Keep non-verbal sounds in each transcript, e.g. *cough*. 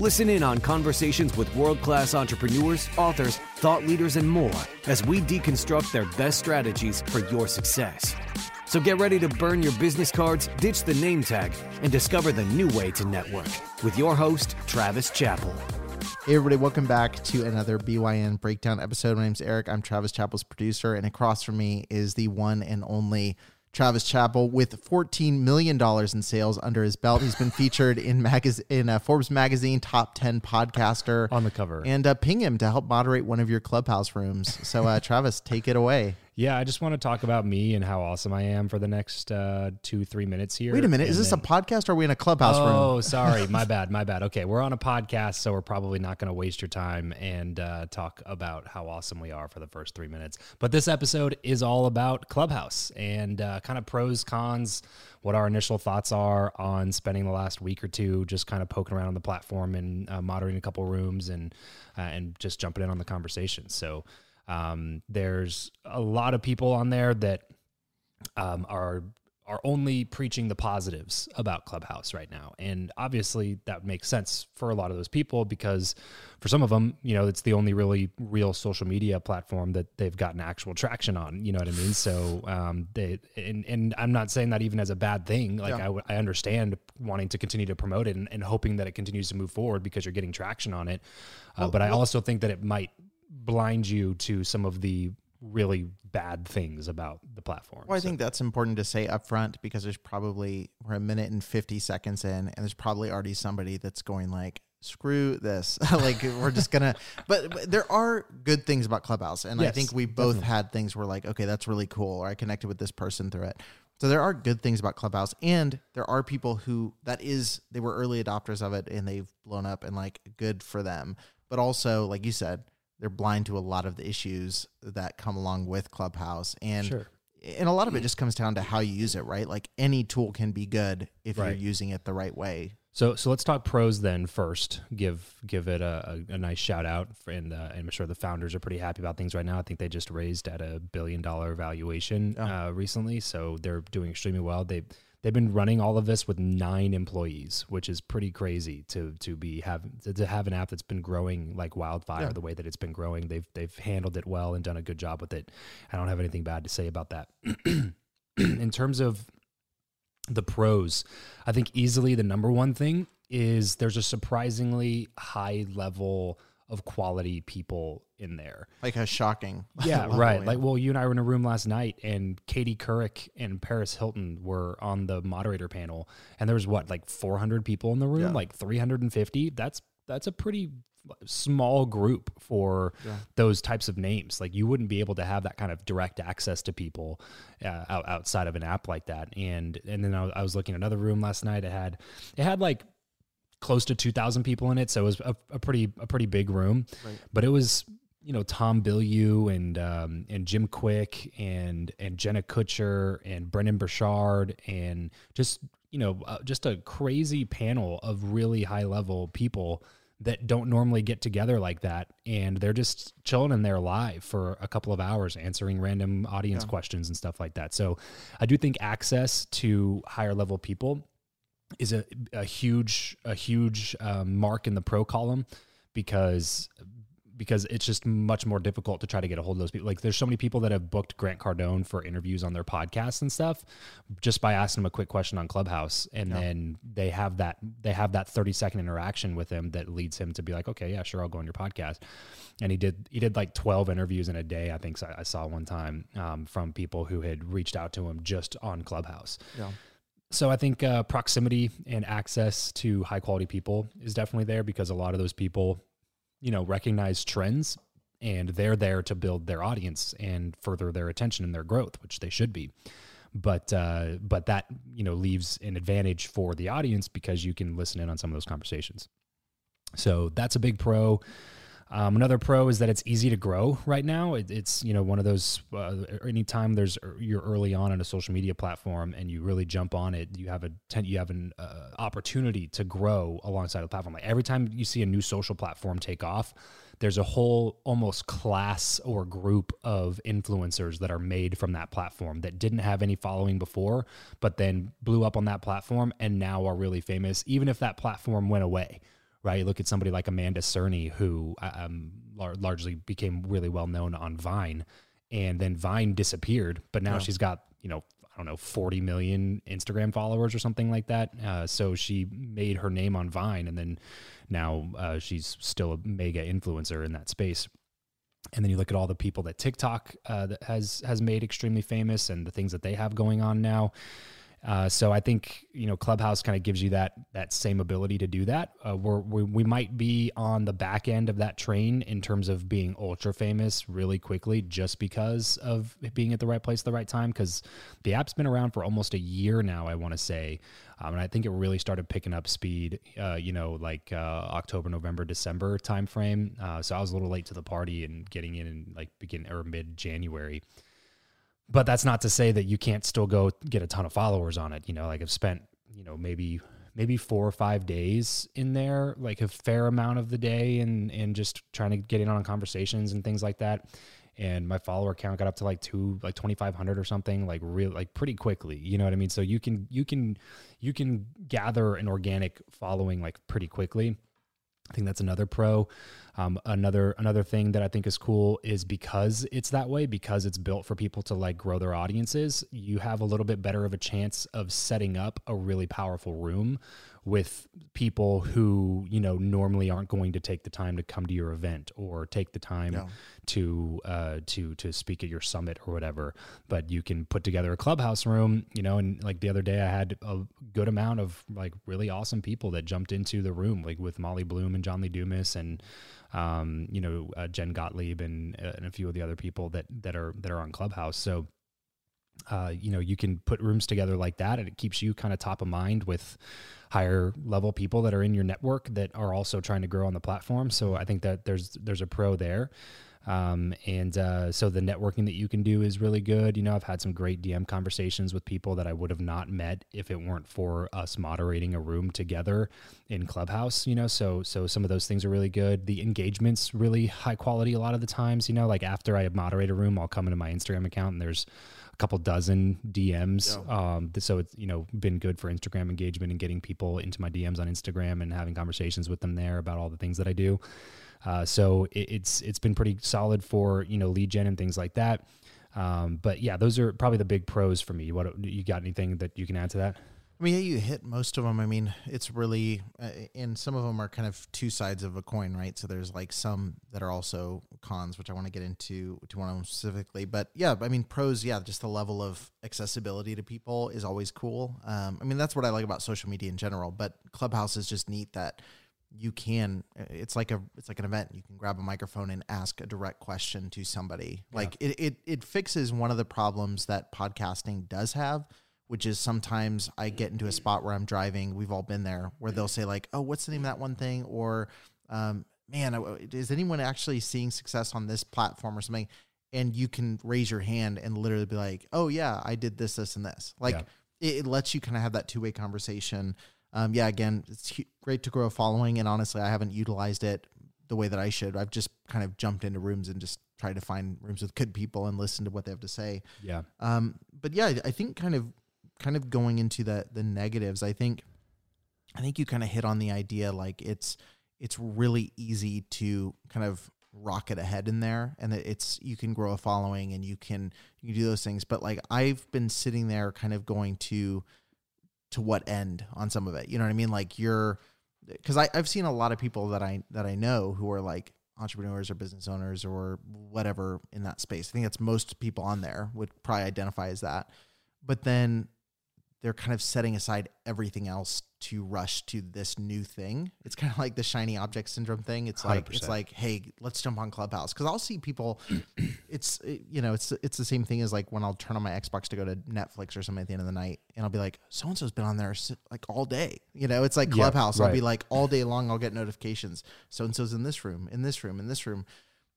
Listen in on conversations with world class entrepreneurs, authors, thought leaders, and more as we deconstruct their best strategies for your success. So get ready to burn your business cards, ditch the name tag, and discover the new way to network with your host, Travis Chappell. Hey, everybody, welcome back to another BYN Breakdown episode. My name's Eric. I'm Travis Chappell's producer, and across from me is the one and only Travis Chappell with $14 million in sales under his belt. He's been *laughs* featured in magaz- in uh, Forbes magazine top 10 podcaster on the cover. And uh, ping him to help moderate one of your clubhouse rooms. So uh, *laughs* Travis, take it away. Yeah, I just want to talk about me and how awesome I am for the next uh, two, three minutes here. Wait a minute. Is this then... a podcast or are we in a clubhouse oh, room? Oh, *laughs* sorry. My bad. My bad. Okay. We're on a podcast, so we're probably not going to waste your time and uh, talk about how awesome we are for the first three minutes. But this episode is all about Clubhouse and uh, kind of pros, cons, what our initial thoughts are on spending the last week or two just kind of poking around on the platform and uh, moderating a couple rooms and, uh, and just jumping in on the conversation. So, um, there's a lot of people on there that um, are are only preaching the positives about Clubhouse right now, and obviously that makes sense for a lot of those people because for some of them, you know, it's the only really real social media platform that they've gotten actual traction on. You know what I mean? So um, they and and I'm not saying that even as a bad thing. Like yeah. I, I understand wanting to continue to promote it and, and, hoping that it continues to move forward because you're getting traction on it. Uh, well, but I well, also think that it might blind you to some of the really bad things about the platform. Well, I so. think that's important to say up front because there's probably we're a minute and 50 seconds in and there's probably already somebody that's going like screw this *laughs* like we're just gonna *laughs* but, but, there are good things about clubhouse and yes, i think we both definitely. had things where like okay that's really cool or i connected with this person through it so there are good things about clubhouse and there are people who that is they were early adopters of it and they've blown up and like good for them but also like you said they're blind to a lot of the issues that come along with Clubhouse. And sure. and a lot of it just comes down to how you use it, right? Like any tool can be good if right. you're using it the right way. So so let's talk pros then first. Give give it a, a, a nice shout out, and uh, I'm sure the founders are pretty happy about things right now. I think they just raised at a billion dollar valuation oh. uh, recently, so they're doing extremely well. They they've been running all of this with nine employees, which is pretty crazy to to be have to, have an app that's been growing like wildfire yeah. the way that it's been growing. They've they've handled it well and done a good job with it. I don't have anything bad to say about that. *clears throat* In terms of the pros, I think easily the number one thing is there's a surprisingly high level of quality people in there. Like a shocking. *laughs* Yeah, right. Like, well, you and I were in a room last night, and Katie Couric and Paris Hilton were on the moderator panel, and there was what, like 400 people in the room, Yeah. like 350. That's that's a pretty small group for those types of names. Like, you wouldn't be able to have that kind of direct access to people uh, out, outside of an app like that. And and then I, was- I was looking at another room last night. It had it had like close to 2000 people in it so it was a, a pretty a pretty big room but it was you know Tom Bilyeu and um, and Jim Kwik and and Jenna Kutcher and Brendon Burchard and just you know uh, just a crazy panel of really high level people that don't normally get together like that. And they're just chilling in there live for a couple of hours answering random audience questions and stuff like that. So i do think access to higher level people is a, a huge a huge um, mark in the pro column because because it's just much more difficult to try to get a hold of those people. Like there's so many people that have booked Grant Cardone for interviews on their podcasts and stuff just by asking him a quick question on Clubhouse and then they have that they have that 30 second interaction with him that leads him to be like, "Okay, yeah, sure, I'll go on your podcast." And he did he did like 12 interviews in a day, I think I saw one time um, from people who had reached out to him just on Clubhouse. Yeah. So I think uh, proximity and access to high quality people is definitely there because a lot of those people, you know, recognize trends and they're there to build their audience and further their attention and their growth, which they should be. But uh, but that you know leaves an advantage for the audience because you can listen in on some of those conversations. So that's a big pro. Um, another pro is that it's easy to grow right now. It, it's you know one of those. Uh, anytime there's you're early on in a social media platform and you really jump on it, you have a you have an uh, opportunity to grow alongside the platform. Like every time you see a new social platform take off, there's a whole almost class or group of influencers that are made from that platform that didn't have any following before, but then blew up on that platform and now are really famous, even if that platform went away right? You look at somebody like Amanda Cerny, who um, lar- largely became really well known on Vine, and then Vine disappeared, but now she's got you know I don't know 40 million Instagram followers or something like that. Uh, so she made her name on Vine, and then now uh, she's still a mega influencer in that space. And then you look at all the people that TikTok uh, that has has made extremely famous, and the things that they have going on now. Uh, so I think you know Clubhouse kind of gives you that that same ability to do that. Uh, we're, we we might be on the back end of that train in terms of being ultra famous really quickly, just because of being at the right place at the right time. Because the app's been around for almost a year now, I want to say, um, and I think it really started picking up speed. Uh, you know, like uh, October, November, December timeframe. Uh, so I was a little late to the party and getting in in like begin or mid January but that's not to say that you can't still go get a ton of followers on it. You know, like I've spent, you know, maybe maybe four or five days in there, like a fair amount of the day and and just trying to get in on conversations and things like that. And my follower count got up to like two, like twenty five hundred or something, like real, like pretty quickly. You know what I mean? So you can you can you can gather an organic following like pretty quickly. I think that's another pro. Um, another another thing that I think is cool is because it's that way, because it's built for people to like grow their audiences. You have a little bit better of a chance of setting up a really powerful room with people who you know normally aren't going to take the time to come to your event or take the time to uh, to to speak at your summit or whatever. But you can put together a clubhouse room, you know. And like the other day, I had a good amount of like really awesome people that jumped into the room, like with Molly Bloom and John Lee Dumas and um, you know uh, Jen Gottlieb and uh, and a few of the other people that that are that are on Clubhouse. So uh, you know, you can put rooms together like that, and it keeps you kind of top of mind with higher level people that are in your network that are also trying to grow on the platform. So I think that there's there's a pro there. Um, and uh, so the networking that you can do is really good. You know, I've had some great DM conversations with people that I would have not met if it weren't for us moderating a room together in Clubhouse. You know, so so some of those things are really good. The engagement's really high quality a lot of the times. You know, like after I moderate a room, I'll come into my Instagram account and there's couple dozen DMs. Um, so it's you know been good for Instagram engagement and getting people into my DMs on Instagram and having conversations with them there about all the things that I do. Uh, so it, it's it's been pretty solid for you know lead gen and things like that. Um, but yeah, those are probably the big pros for me. What you got? Anything that you can add to that? I mean, yeah, you hit most of them. I mean, it's really, uh, and some of them are kind of two sides of a coin, right? So there's like some that are also cons, which I want to get into to one of them specifically. But yeah, I mean, pros, yeah, just the level of accessibility to people is always cool. Um, I mean, that's what I like about social media in general. But Clubhouse is just neat that you can it's like a it's like an event you can grab a microphone and ask a direct question to somebody yeah. like it, it it fixes one of the problems that podcasting does have which is sometimes I get into a spot where I'm driving. We've all been there where they'll say like, "Oh, what's the name of that one thing?" or um, "Man, is anyone actually seeing success on this platform or something?" And you can raise your hand and literally be like, "Oh yeah, I did this, this, and this." Like yeah. it, it, lets you kind of have that two way conversation. Um, yeah, again, it's great to grow a following, and honestly, I haven't utilized it the way that I should. I've just kind of jumped into rooms and just tried to find rooms with good people and listen to what they have to say. Yeah. Um, but yeah, I think kind of kind of going into the the negatives, I think I think you kind of hit on the idea like it's it's really easy to kind of rocket ahead in there and that it's you can grow a following and you can you can do those things but like I've been sitting there kind of going to to what end on some of it you know what I mean? Like you're because I've seen a lot of people that I that I know who are like entrepreneurs or business owners or whatever in that space. I think that's most people on there would probably identify as that. But then they're kind of setting aside everything else to rush to this new thing. It's kind of like the shiny object syndrome thing. It's 100%. like it's like, hey, let's jump on Clubhouse because I'll see people. *clears throat* it's eh, you know, it's it's the same thing as like when I'll turn on my Xbox to go to Netflix or something at the end of the night, and I'll be like, so and so's been on there like all day. You know, it's like Clubhouse. right. I'll be like all day long. I'll get notifications. So and so's in this room, in this room, in this room,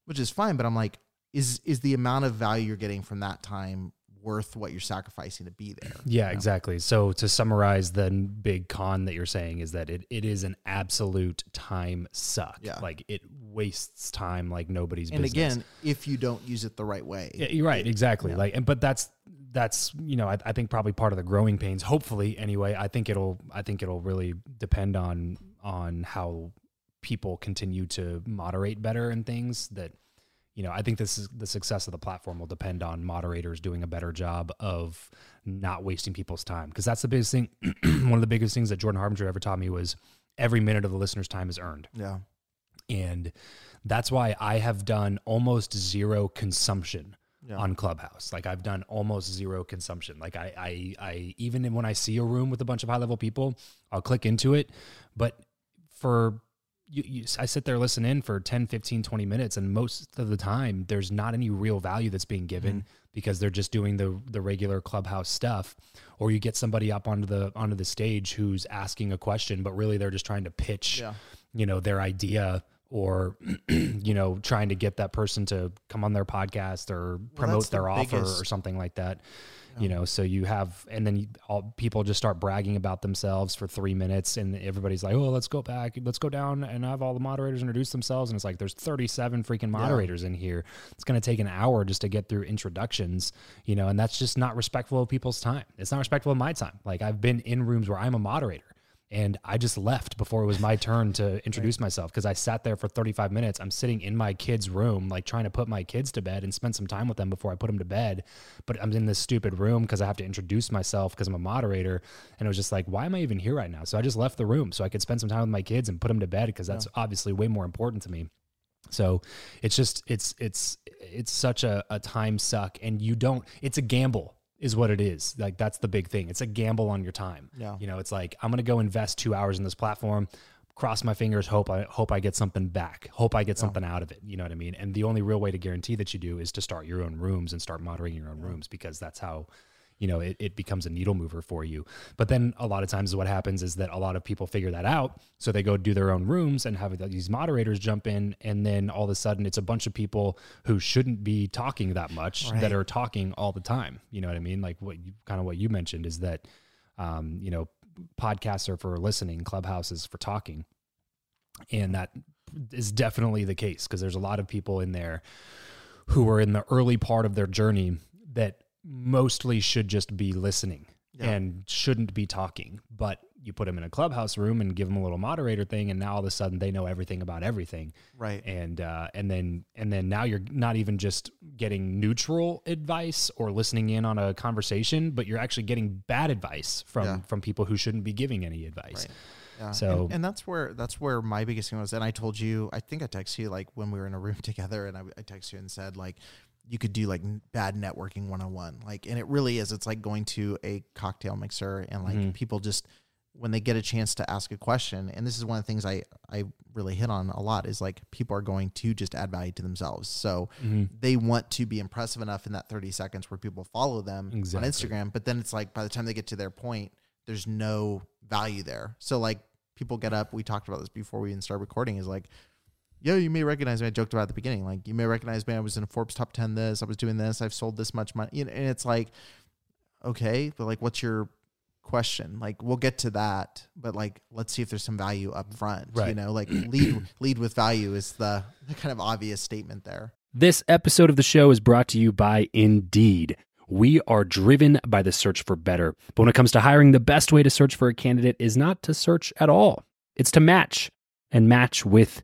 which is fine. But I'm like, is is the amount of value you're getting from that time worth what you're sacrificing to be there. Yeah, you know? exactly. So to summarize the big con that you're saying is that it, it is an absolute time suck. Yeah. Like it wastes time like nobody's and business. again, if you don't use it the right way. Yeah, you're right, exactly. Yeah. Like and but that's that's you know I, I think probably part of the growing pains hopefully anyway i think it'll i think it'll really depend on on how people continue to moderate better and things that you know, I think this is the success of the platform will depend on moderators doing a better job of not wasting people's time. Because that's the biggest thing. *clears throat* one of the biggest things that Jordan Harbinger ever taught me was every minute of the listener's time is earned. Yeah. And that's why I have done almost zero consumption yeah. on Clubhouse. Like I've done almost zero consumption. Like I, I, I, even when I see a room with a bunch of high level people, I'll click into it. But for you, you, I sit there listen in for 10, 15, 20 minutes, and most of the time there's not any real value that's being given mm-hmm. because they're just doing the the regular clubhouse stuff. Or you get somebody up onto the onto the stage who's asking a question, but really they're just trying to pitch, yeah. you know, their idea or *clears throat* you know trying to get that person to come on their podcast or promote well, their the offer biggest, or something like that you know so you have and then you, all people just start bragging about themselves for three minutes and everybody's like oh let's go back let's go down and have all the moderators introduce themselves. And it's like there's 37 freaking moderators yeah. in here. It's going to take an hour just to get through introductions you know and that's just not respectful of people's time. It's not respectful of my time. Like i've been in rooms where i'm a moderator and I just left before it was my turn to *laughs* introduce right. myself because I sat there for 35 minutes. I'm sitting in my kids' room, like trying to put my kids to bed and spend some time with them before I put them to bed. But I'm in this stupid room because I have to introduce myself because I'm a moderator. And it was just like, why am I even here right now? So I just left the room so I could spend some time with my kids and put them to bed because that's yeah. obviously way more important to me. So it's just it's it's it's such a, a time suck and you don't it's a gamble is what it is. Like that's the big thing. It's a gamble on your time. Yeah. You know, it's like I'm gonna go invest two hours in this platform, cross my fingers, hope I hope I get something back, hope I get yeah. something out of it. You know what I mean? And the only real way to guarantee that you do is to start your own rooms and start moderating your own yeah. rooms because that's how you know, it, it becomes a needle mover for you. But then a lot of times what happens is that a lot of people figure that out. So they go do their own rooms and have these moderators jump in. And then all of a sudden it's a bunch of people who shouldn't be talking that much right. that are talking all the time. You know what I mean? Like what you kind of what you mentioned is that, um, you know, podcasts are for listening, clubhouses for talking. And that is definitely the case because there's a lot of people in there who are in the early part of their journey that mostly should just be listening yeah. and shouldn't be talking. But you put them in a clubhouse room and give them a little moderator thing, and now all of a sudden they know everything about everything. Right. And uh, and then and then now you're not even just getting neutral advice or listening in on a conversation, but you're actually getting bad advice from Yeah. from people who shouldn't be giving any advice. Right. Yeah. So- and, and that's where that's where my biggest thing was. And I told you, I think I texted you like when we were in a room *laughs* together, and I, I texted you and said like you could do like bad networking one on one, like, and it really is. It's like going to a cocktail mixer and like Mhm. people just when they get a chance to ask a question. And this is one of the things I I really hit on a lot is like people are going to just add value to themselves. So Mhm. they want to be impressive enough in that 30 seconds where people follow them Exactly. on Instagram. But then it's like by the time they get to their point, there's no value there. So like people get up, we talked about this before we even start recording, is like, yo, you may recognize me. I joked about at the beginning. Like you may recognize me. I was in Forbes top 10 this, I was doing this, I've sold this much money. You know, and it's like, okay, but like what's your question? Like we'll get to that, but like let's see if there's some value up front. You know, like lead *clears throat* lead with value is the, the kind of obvious statement there. This episode of the show is brought to you by Indeed. We are driven by the search for better. But when it comes to hiring, the best way to search for a candidate is not to search at all, it's to match and match with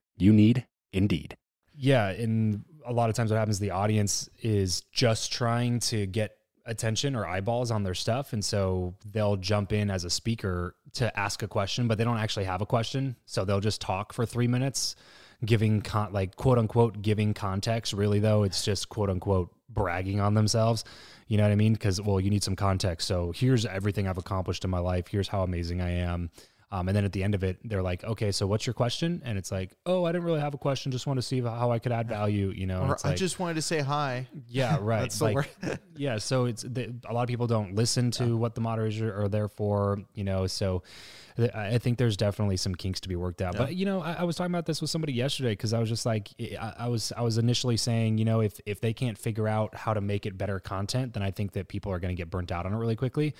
you need Indeed. Yeah, and a lot of times what happens the audience is just trying to get attention or eyeballs on their stuff and so they'll jump in as a speaker to ask a question but they don't actually have a question. So they'll just talk for 3 minutes giving con- like quote unquote giving context. Really though it's just quote unquote bragging on themselves. You know what i mean? Because well you need some context. So here's everything i've accomplished in my life. Here's how amazing i am um, and then at the end of it, they're like, "Okay, so what's your question?" And it's like, "Oh, I didn't really have a question. Just want to see how I could add value." You know, Or I like, just wanted to say hi. yeah, *laughs* right. Like, *laughs* yeah. So it's the, a lot of people don't listen to what the moderators are, are there for. You know, so th- I think there's definitely some kinks to be worked out. But you know, I, I was talking about this with somebody yesterday because I was just like, I, I was I was initially saying, you know, if if they can't figure out how to make it better content, then I think that people are going to get burnt out on it really quickly.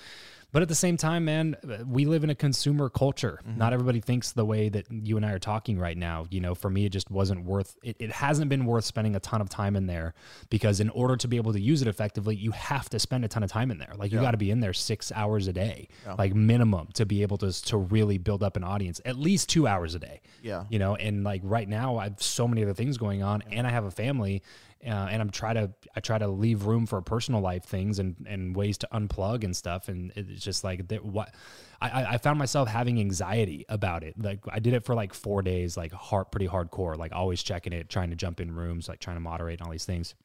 But at the same time, man, we live in a consumer culture. Mm-hmm. Not everybody thinks the way that you and I are talking right now. You know, for me, it just wasn't worth it. It hasn't been worth spending a ton of time in there because in order to be able to use it effectively, you have to spend a ton of time in there. Like you got to be in there six hours a day, like minimum, to be able to to really build up an audience. At least two hours a day. Yeah. You know, and like right now, I have so many other things going on, and I have a family. Uh, and I'm try to I try to leave room for personal life things and, and ways to unplug and stuff. And it's just like that what I, I- found myself having anxiety about it. Like I did it for like four days like hard pretty hardcore like always checking it trying to jump in rooms like trying to moderate and all these things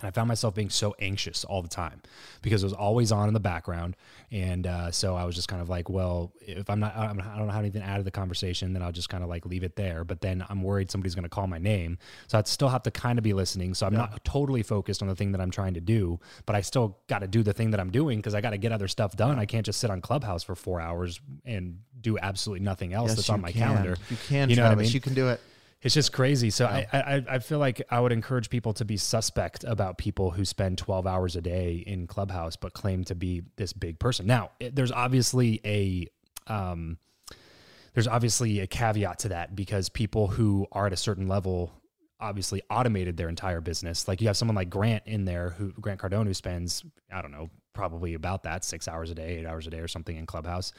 And I found myself being so anxious all the time because it was always on in the background. And uh, so I was just kind of like, well, if I'm not, I'm, I don't know how to even add to the conversation, then I'll just kind of like leave it there. But then I'm worried somebody's going to call my name. So I'd still have to kind of be listening. So I'm yeah. not totally focused on the thing that I'm trying to do, but I still got to do the thing that I'm doing because I got to get other stuff done. I can't just sit on Clubhouse for four hours and do absolutely nothing else yes, that's on my can. calendar. You can, you know Travis, what I mean? You can do it. It's just crazy. So yeah. I, I I feel like I would encourage people to be suspect about people who spend 12 hours a day in Clubhouse but claim to be this big person. Now, it, there's obviously a um there's obviously a caveat to that because people who are at a certain level obviously automated their entire business. Like you have someone like Grant in there who Grant Cardone who spends I don't know probably about that six hours a day, eight hours a day, or something in Clubhouse.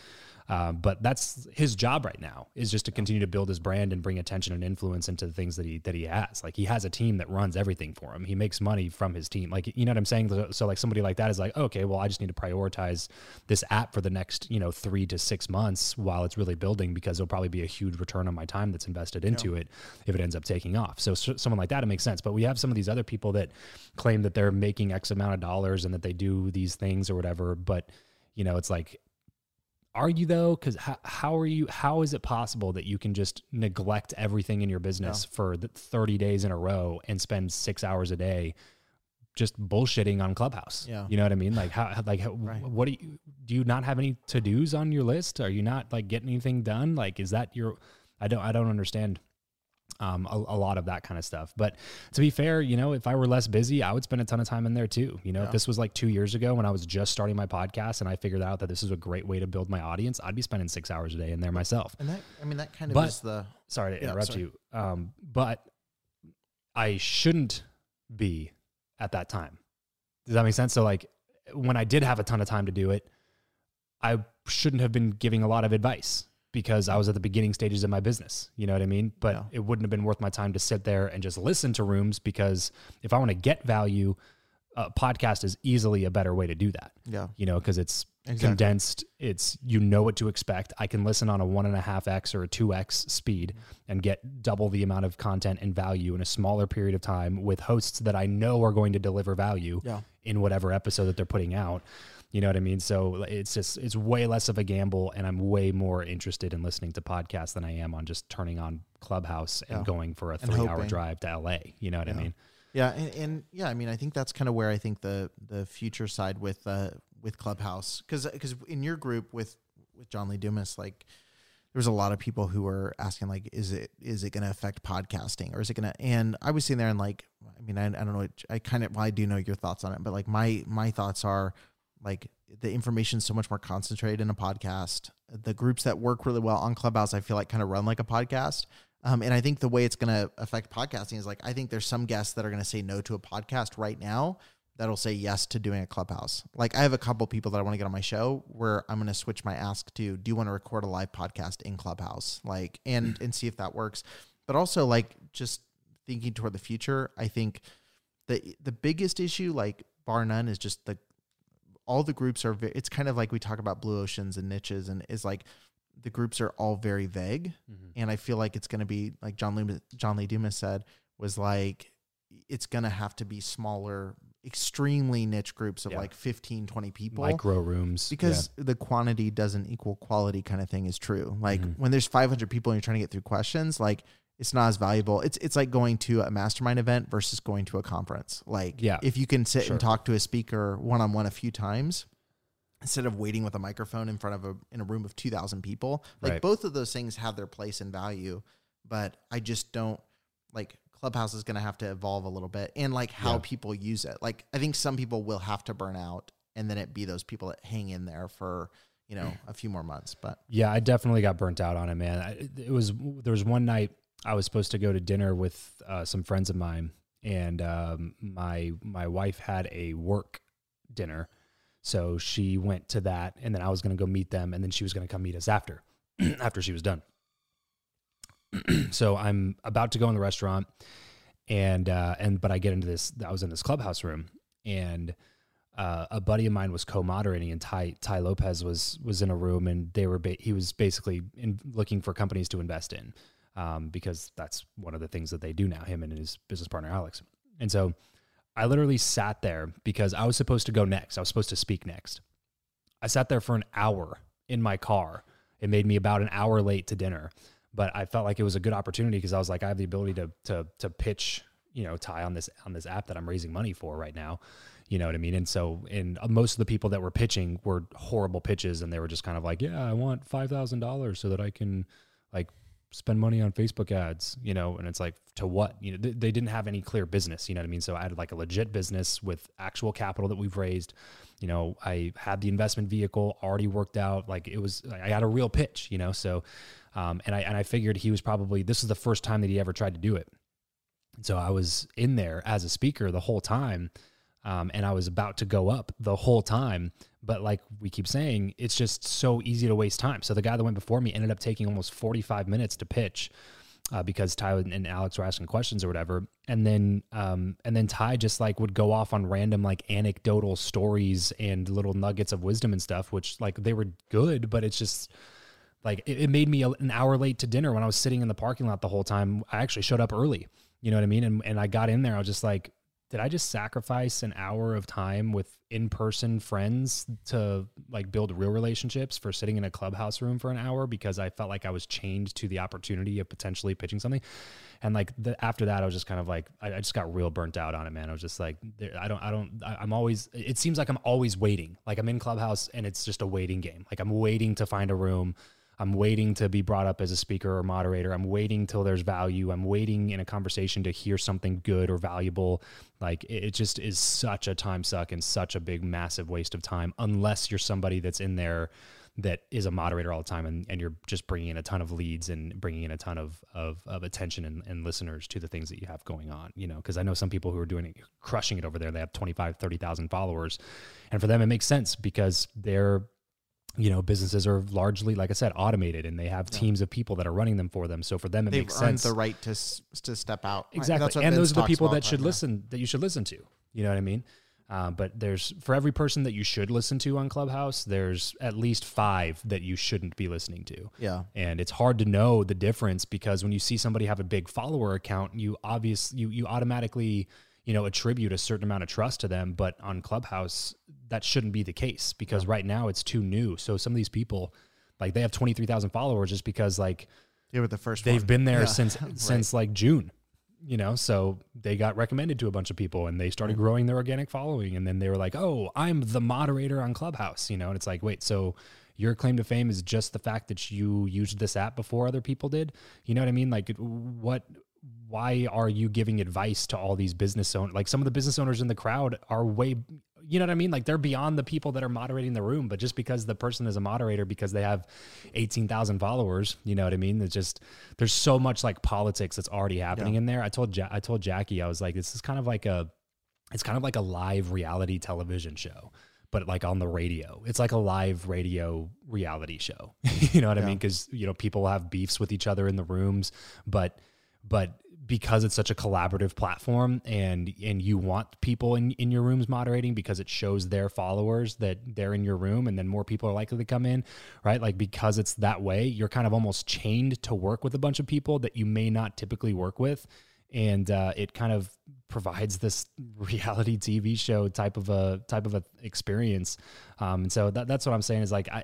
Um, but that's his job right now is just to continue to build his brand and bring attention and influence into the things that he that he has. Like he has a team that runs everything for him. He makes money from his team. Like you know what I'm saying. So like somebody like that is like, okay, well I just need to prioritize this app for the next you know three to six months while it's really building because it'll probably be a huge return on my time that's invested into yeah. it if it ends up taking off. So, so someone like that it makes sense. But we have some of these other people that claim that they're making X amount of dollars and that they do these things or whatever, but you know it's like are you though? Because how, how are you how is it possible that you can just neglect everything in your business yeah. for 30 days in a row and spend six hours a day just bullshitting on clubhouse? Yeah. You know what i mean? Like how like how, right. what do you do you not have any to-dos on your list? Are you not like getting anything done? Like is that your i don't i don't understand um, a, a, lot of that kind of stuff. But to be fair, you know, if I were less busy, I would spend a ton of time in there too. You know, yeah. if this was like two years ago when I was just starting my podcast and I figured out that this is a great way to build my audience, I'd be spending six hours a day in there myself. And that, I mean, that kind of but, is the. Sorry to interrupt yeah, you. Um, but I shouldn't be at that time. Does that make sense? So, like, when I did have a ton of time to do it, I shouldn't have been giving a lot of advice because I was at the beginning stages of my business. You know what I mean? But yeah. it wouldn't have been worth my time to sit there and just listen to rooms because if I want to get value, a podcast is easily a better way to do that. Yeah. You know, because it's exactly. condensed, it's, you know what to expect. I can listen on a one and a half X or a two X speed and get double the amount of content and value in a smaller period of time with hosts that I know are going to deliver value yeah. in whatever episode that they're putting out. You know what I mean? So it's just it's way less of a gamble, and I'm way more interested in listening to podcasts than I am on just turning on Clubhouse and yeah. going for a three hour drive to LA. You know what yeah. I mean? Yeah, and, and, yeah, I mean, I think that's kind of where I think the the future side with uh with Clubhouse, because because in your group with with John Lee Dumas, like there was a lot of people who were asking like, is it is it going to affect podcasting or is it going to? And I was sitting there and like, I mean, I, I don't know, I kind of well, I do know your thoughts on it, but like my my thoughts are like the information is so much more concentrated in a podcast. The groups that work really well on Clubhouse, I feel like kind of run like a podcast. Um, and I think the way it's going to affect podcasting is like, I think there's some guests that are going to say no to a podcast right now that'll say yes to doing a clubhouse. Like I have a couple people that I want to get on my show where I'm going to switch my ask to, do you want to record a live podcast in clubhouse? Like, and, *clears throat* and see if that works. But also like just thinking toward the future, I think the, the biggest issue, like bar none is just the, all the groups are very, it's kind of like we talk about blue oceans and niches and is like the groups are all very vague mm-hmm. and i feel like it's going to be like john lee john lee dumas said was like it's going to have to be smaller extremely niche groups of yeah. like 15 20 people micro rooms because yeah. the quantity doesn't equal quality kind of thing is true like mm-hmm. when there's 500 people and you're trying to get through questions like it's not as valuable. It's it's like going to a mastermind event versus going to a conference. Like yeah, if you can sit sure. and talk to a speaker one on one a few times instead of waiting with a microphone in front of a in a room of 2000 people. Like right. both of those things have their place and value, but I just don't like Clubhouse is going to have to evolve a little bit and like how yeah. people use it. Like I think some people will have to burn out and then it be those people that hang in there for you know a few more months but yeah i definitely got burnt out on it man it was there was one night I was supposed to go to dinner with uh, some friends of mine, and um, my my wife had a work dinner, so she went to that, and then I was going to go meet them, and then she was going to come meet us after *clears throat* after she was done. *clears throat* so I'm about to go in the restaurant, and uh, and but I get into this. I was in this clubhouse room, and uh, a buddy of mine was co-moderating, and Ty Tai Lopez was was in a room, and they were ba- he was basically in, looking for companies to invest in um, because that's one of the things that they do now, him and his business partner, Alex. And so I literally sat there because I was supposed to go next. I was supposed to speak next. I sat there for an hour in my car. It made me about an hour late to dinner, but I felt like it was a good opportunity because I was like, I have the ability to to to pitch, you know, Tai on this on this app that I'm raising money for right now. You know what I mean? And so, and most of the people that were pitching were horrible pitches, and they were just kind of like, "Yeah, I want five thousand dollars so that I can like spend money on Facebook ads, you know, and it's like to what? You know, they, they, didn't have any clear business, you know what I mean? So I had like a legit business with actual capital that we've raised. You know, I had the investment vehicle already worked out. Like it was, I had a real pitch, you know. So, um, and I and I figured he was probably this is the first time that he ever tried to do it. So I was in there as a speaker the whole time. Um, and I was about to go up the whole time. But like we keep saying, it's just so easy to waste time. So the guy that went before me ended up taking almost 45 minutes to pitch. Uh, because Tai and Alex were asking questions or whatever, and then um, and then Tai just like would go off on random like anecdotal stories and little nuggets of wisdom and stuff, which like they were good, but it's just like it, it made me an hour late to dinner when I was sitting in the parking lot the whole time. I actually showed up early, you know what I mean, and and I got in there, I was just like, did I just sacrifice an hour of time with in-person friends to like build real relationships for sitting in a clubhouse room for an hour because I felt like I was chained to the opportunity of potentially pitching something. And like the, after that, I was just kind of like, I, I, just got real burnt out on it, man. I was just like, I don't, I don't, I, I'm always, it seems like I'm always waiting. Like I'm in clubhouse and it's just a waiting game. Like I'm waiting to find a room I'm waiting to be brought up as a speaker or moderator. I'm waiting till there's value. I'm waiting in a conversation to hear something good or valuable. Like it just is such a time suck and such a big, massive waste of time unless you're somebody that's in there that is a moderator all the time and, and you're just bringing in a ton of leads and bringing in a ton of, of, of attention and, and listeners to the things that you have going on, you know, because I know some people who are doing it, crushing it over there. They have 25, 30,000 followers. And for them, it makes sense because they're you know businesses are largely like i said automated and they have yeah. teams of people that are running them for them. So for them it They've makes sense. the right to to step out exactly. And those are the people that should listen that you should listen to you know what i mean? Uh, but there's for every person that you should listen to on clubhouse there's at least five that you shouldn't be listening to. Yeah. And it's hard to know the difference because when you see somebody have a big follower account you obviously you you automatically you know, attribute a certain amount of trust to them. But on Clubhouse, that shouldn't be the case because yeah. right now it's too new. So some of these people, like they have 23,000 followers just because like they were the first they've one. been there yeah. since, *laughs* right. since like June, you know, so they got recommended to a bunch of people and they started mm. growing their organic following. And then they were like, Oh, I'm the moderator on Clubhouse, you know, and it's like, wait, so your claim to fame is just the fact that you used this app before other people did. You know what I mean? Like what why are you giving advice to all these business owners? Like some of the business owners in the crowd are way, you know what I mean? Like they're beyond the people that are moderating the room, but just because the person is a moderator because they have 18,000 followers, you know what I mean? It's just, there's so much like politics that's already happening yeah. in there. I told, ja- I told Jackie, I was like, this is kind of like a, it's kind of like a live reality television show but like on the radio. It's like a live radio reality show. *laughs* you know what yeah. I mean? Because you know people have beefs with each other in the rooms, but but because it's such a collaborative platform and and you want people in, in your rooms moderating because it shows their followers that they're in your room and then more people are likely to come in right? Like because it's that way you're kind of almost chained to work with a bunch of people that you may not typically work with. And uh, it kind of provides this *laughs* reality TV show type of a type of a experience. Um, and so that, that's what I'm saying is like I,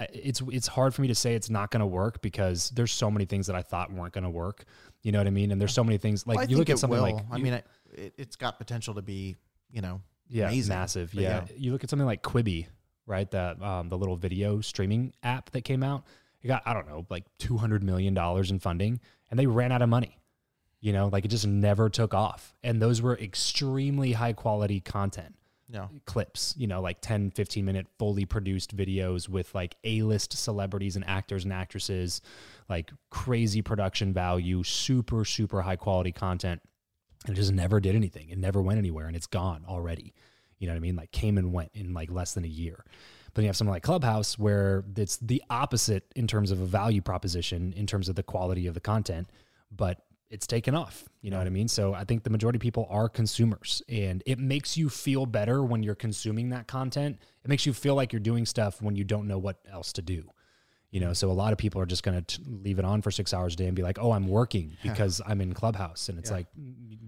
I, it's it's hard for me to say it's not going to work because there's so many things that I thought weren't going to work. You know what I mean? And there's so many things like well, you look at something will. like I you, mean it, it's got potential to be you know yeah amazing, massive yeah. yeah. You look at something like Quibi, right? That um, the little video streaming app that came out. It got I don't know like 200 million dollars in funding, and they ran out of money you know, like it just never took off. And those were extremely high quality content. Yeah. Clips, you know, like 10, 15 minute fully produced videos with like A list celebrities and actors and actresses, like crazy production value, super, super high quality content. And it just never did anything. It never went anywhere and it's gone already. You know what I mean? Like came and went in like less than a year. But you have something like Clubhouse where it's the opposite in terms of a value proposition, in terms of the quality of the content, but it's taken off. You know what I mean? So I think the majority of people are consumers and it makes you feel better when you're consuming that content. It makes you feel like you're doing stuff when you don't know what else to do. You know, so a lot of people are just going to leave it on for six hours a day and be like, "Oh, I'm working because I'm in Clubhouse," and it's Yeah. like,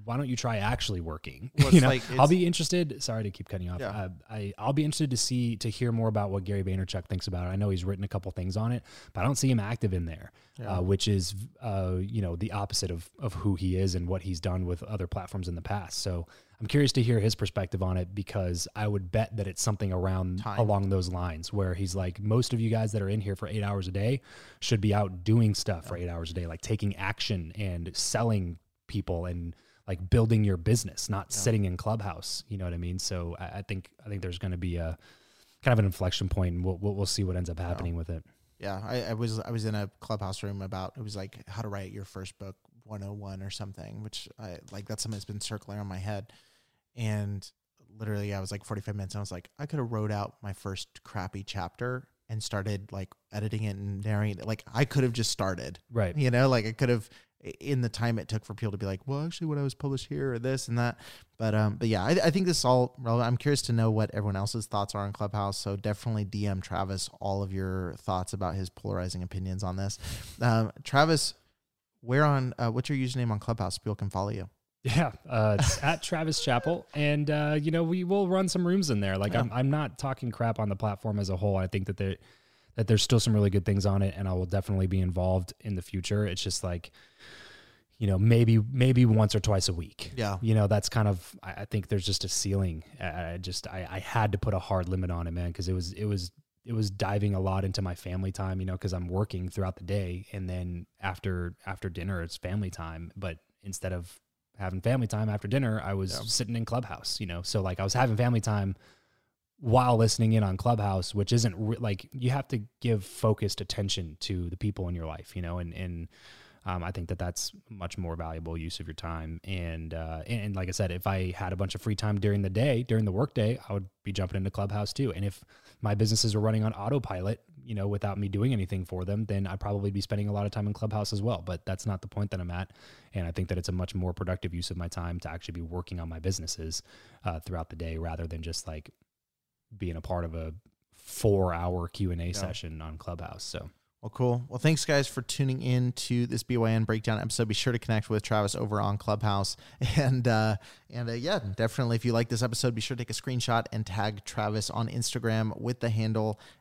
why don't you try actually working? Well, *laughs* you know, like- I'll be interested. Sorry to keep cutting you off. Yeah. Uh, I I'll be interested to see to hear more about what Gary Vaynerchuk thinks about it. I know he's written a couple things on it, but I don't see him active in there, uh, which is uh, you know the opposite of of who he is and what he's done with other platforms in the past. So I'm curious to hear his perspective on it because I would bet that it's something around Time. along those lines where he's like most of you guys that are in here for eight hours a day should be out doing stuff for eight hours a day, like taking action and selling people and like building your business, not sitting in clubhouse. You know what I mean? So I, I think I think there's going to be a kind of an inflection point, and we'll we'll, we'll see what ends up happening with it. Yeah, I, I was I was in a clubhouse room about it was like how to write your first book 101 or something, which I like that's something that's been circling around my head. And literally I was like 45 minutes and I was like, I could have wrote out my first crappy chapter and started like editing it and narrating it. Like I could have just started. Right. You know, like I could have in the time it took for people to be like, well, actually, what I was published here or this and that. But um, but yeah, I, I think this is all relevant. I'm curious to know what everyone else's thoughts are on Clubhouse. So definitely DM Travis all of your thoughts about his polarizing opinions on this. Um, Travis, where on uh, what's your username on Clubhouse? People can follow you. Yeah, uh, it's at Travis Chappell, and uh, you know we will run some rooms in there. Like I'm, I'm not talking crap on the platform as a whole. I think that there, that there's still some really good things on it, and I will definitely be involved in the future. It's just like, you know, maybe maybe once or twice a week. Yeah. you know that's kind of. I, I think there's just a ceiling. I, I just I, I had to put a hard limit on it, man, because it was it was it was diving a lot into my family time. You know, because I'm working throughout the day, and then after after dinner it's family time. But instead of having family time after dinner, I was sitting in Clubhouse, you know. So like I was having family time while listening in on Clubhouse, which isn't re- like you have to give focused attention to the people in your life, you know, and and um, I think that that's much more valuable use of your time. And, uh, and and like I said, if I had a bunch of free time during the day, during the workday, I would be jumping into Clubhouse too. And if my businesses were running on autopilot, you know, without me doing anything for them, then I'd probably be spending a lot of time in Clubhouse as well. But that's not the point that I'm at. And I think that it's a much more productive use of my time to actually be working on my businesses uh, throughout the day rather than just like being a part of a four hour Q and A session on Clubhouse. So Well, cool. Well, thanks guys for tuning in to this BYN breakdown episode. Be sure to connect with Travis over on Clubhouse, *laughs* and uh, and uh, yeah, definitely if you like this episode, be sure to take a screenshot and tag Travis on Instagram with the handle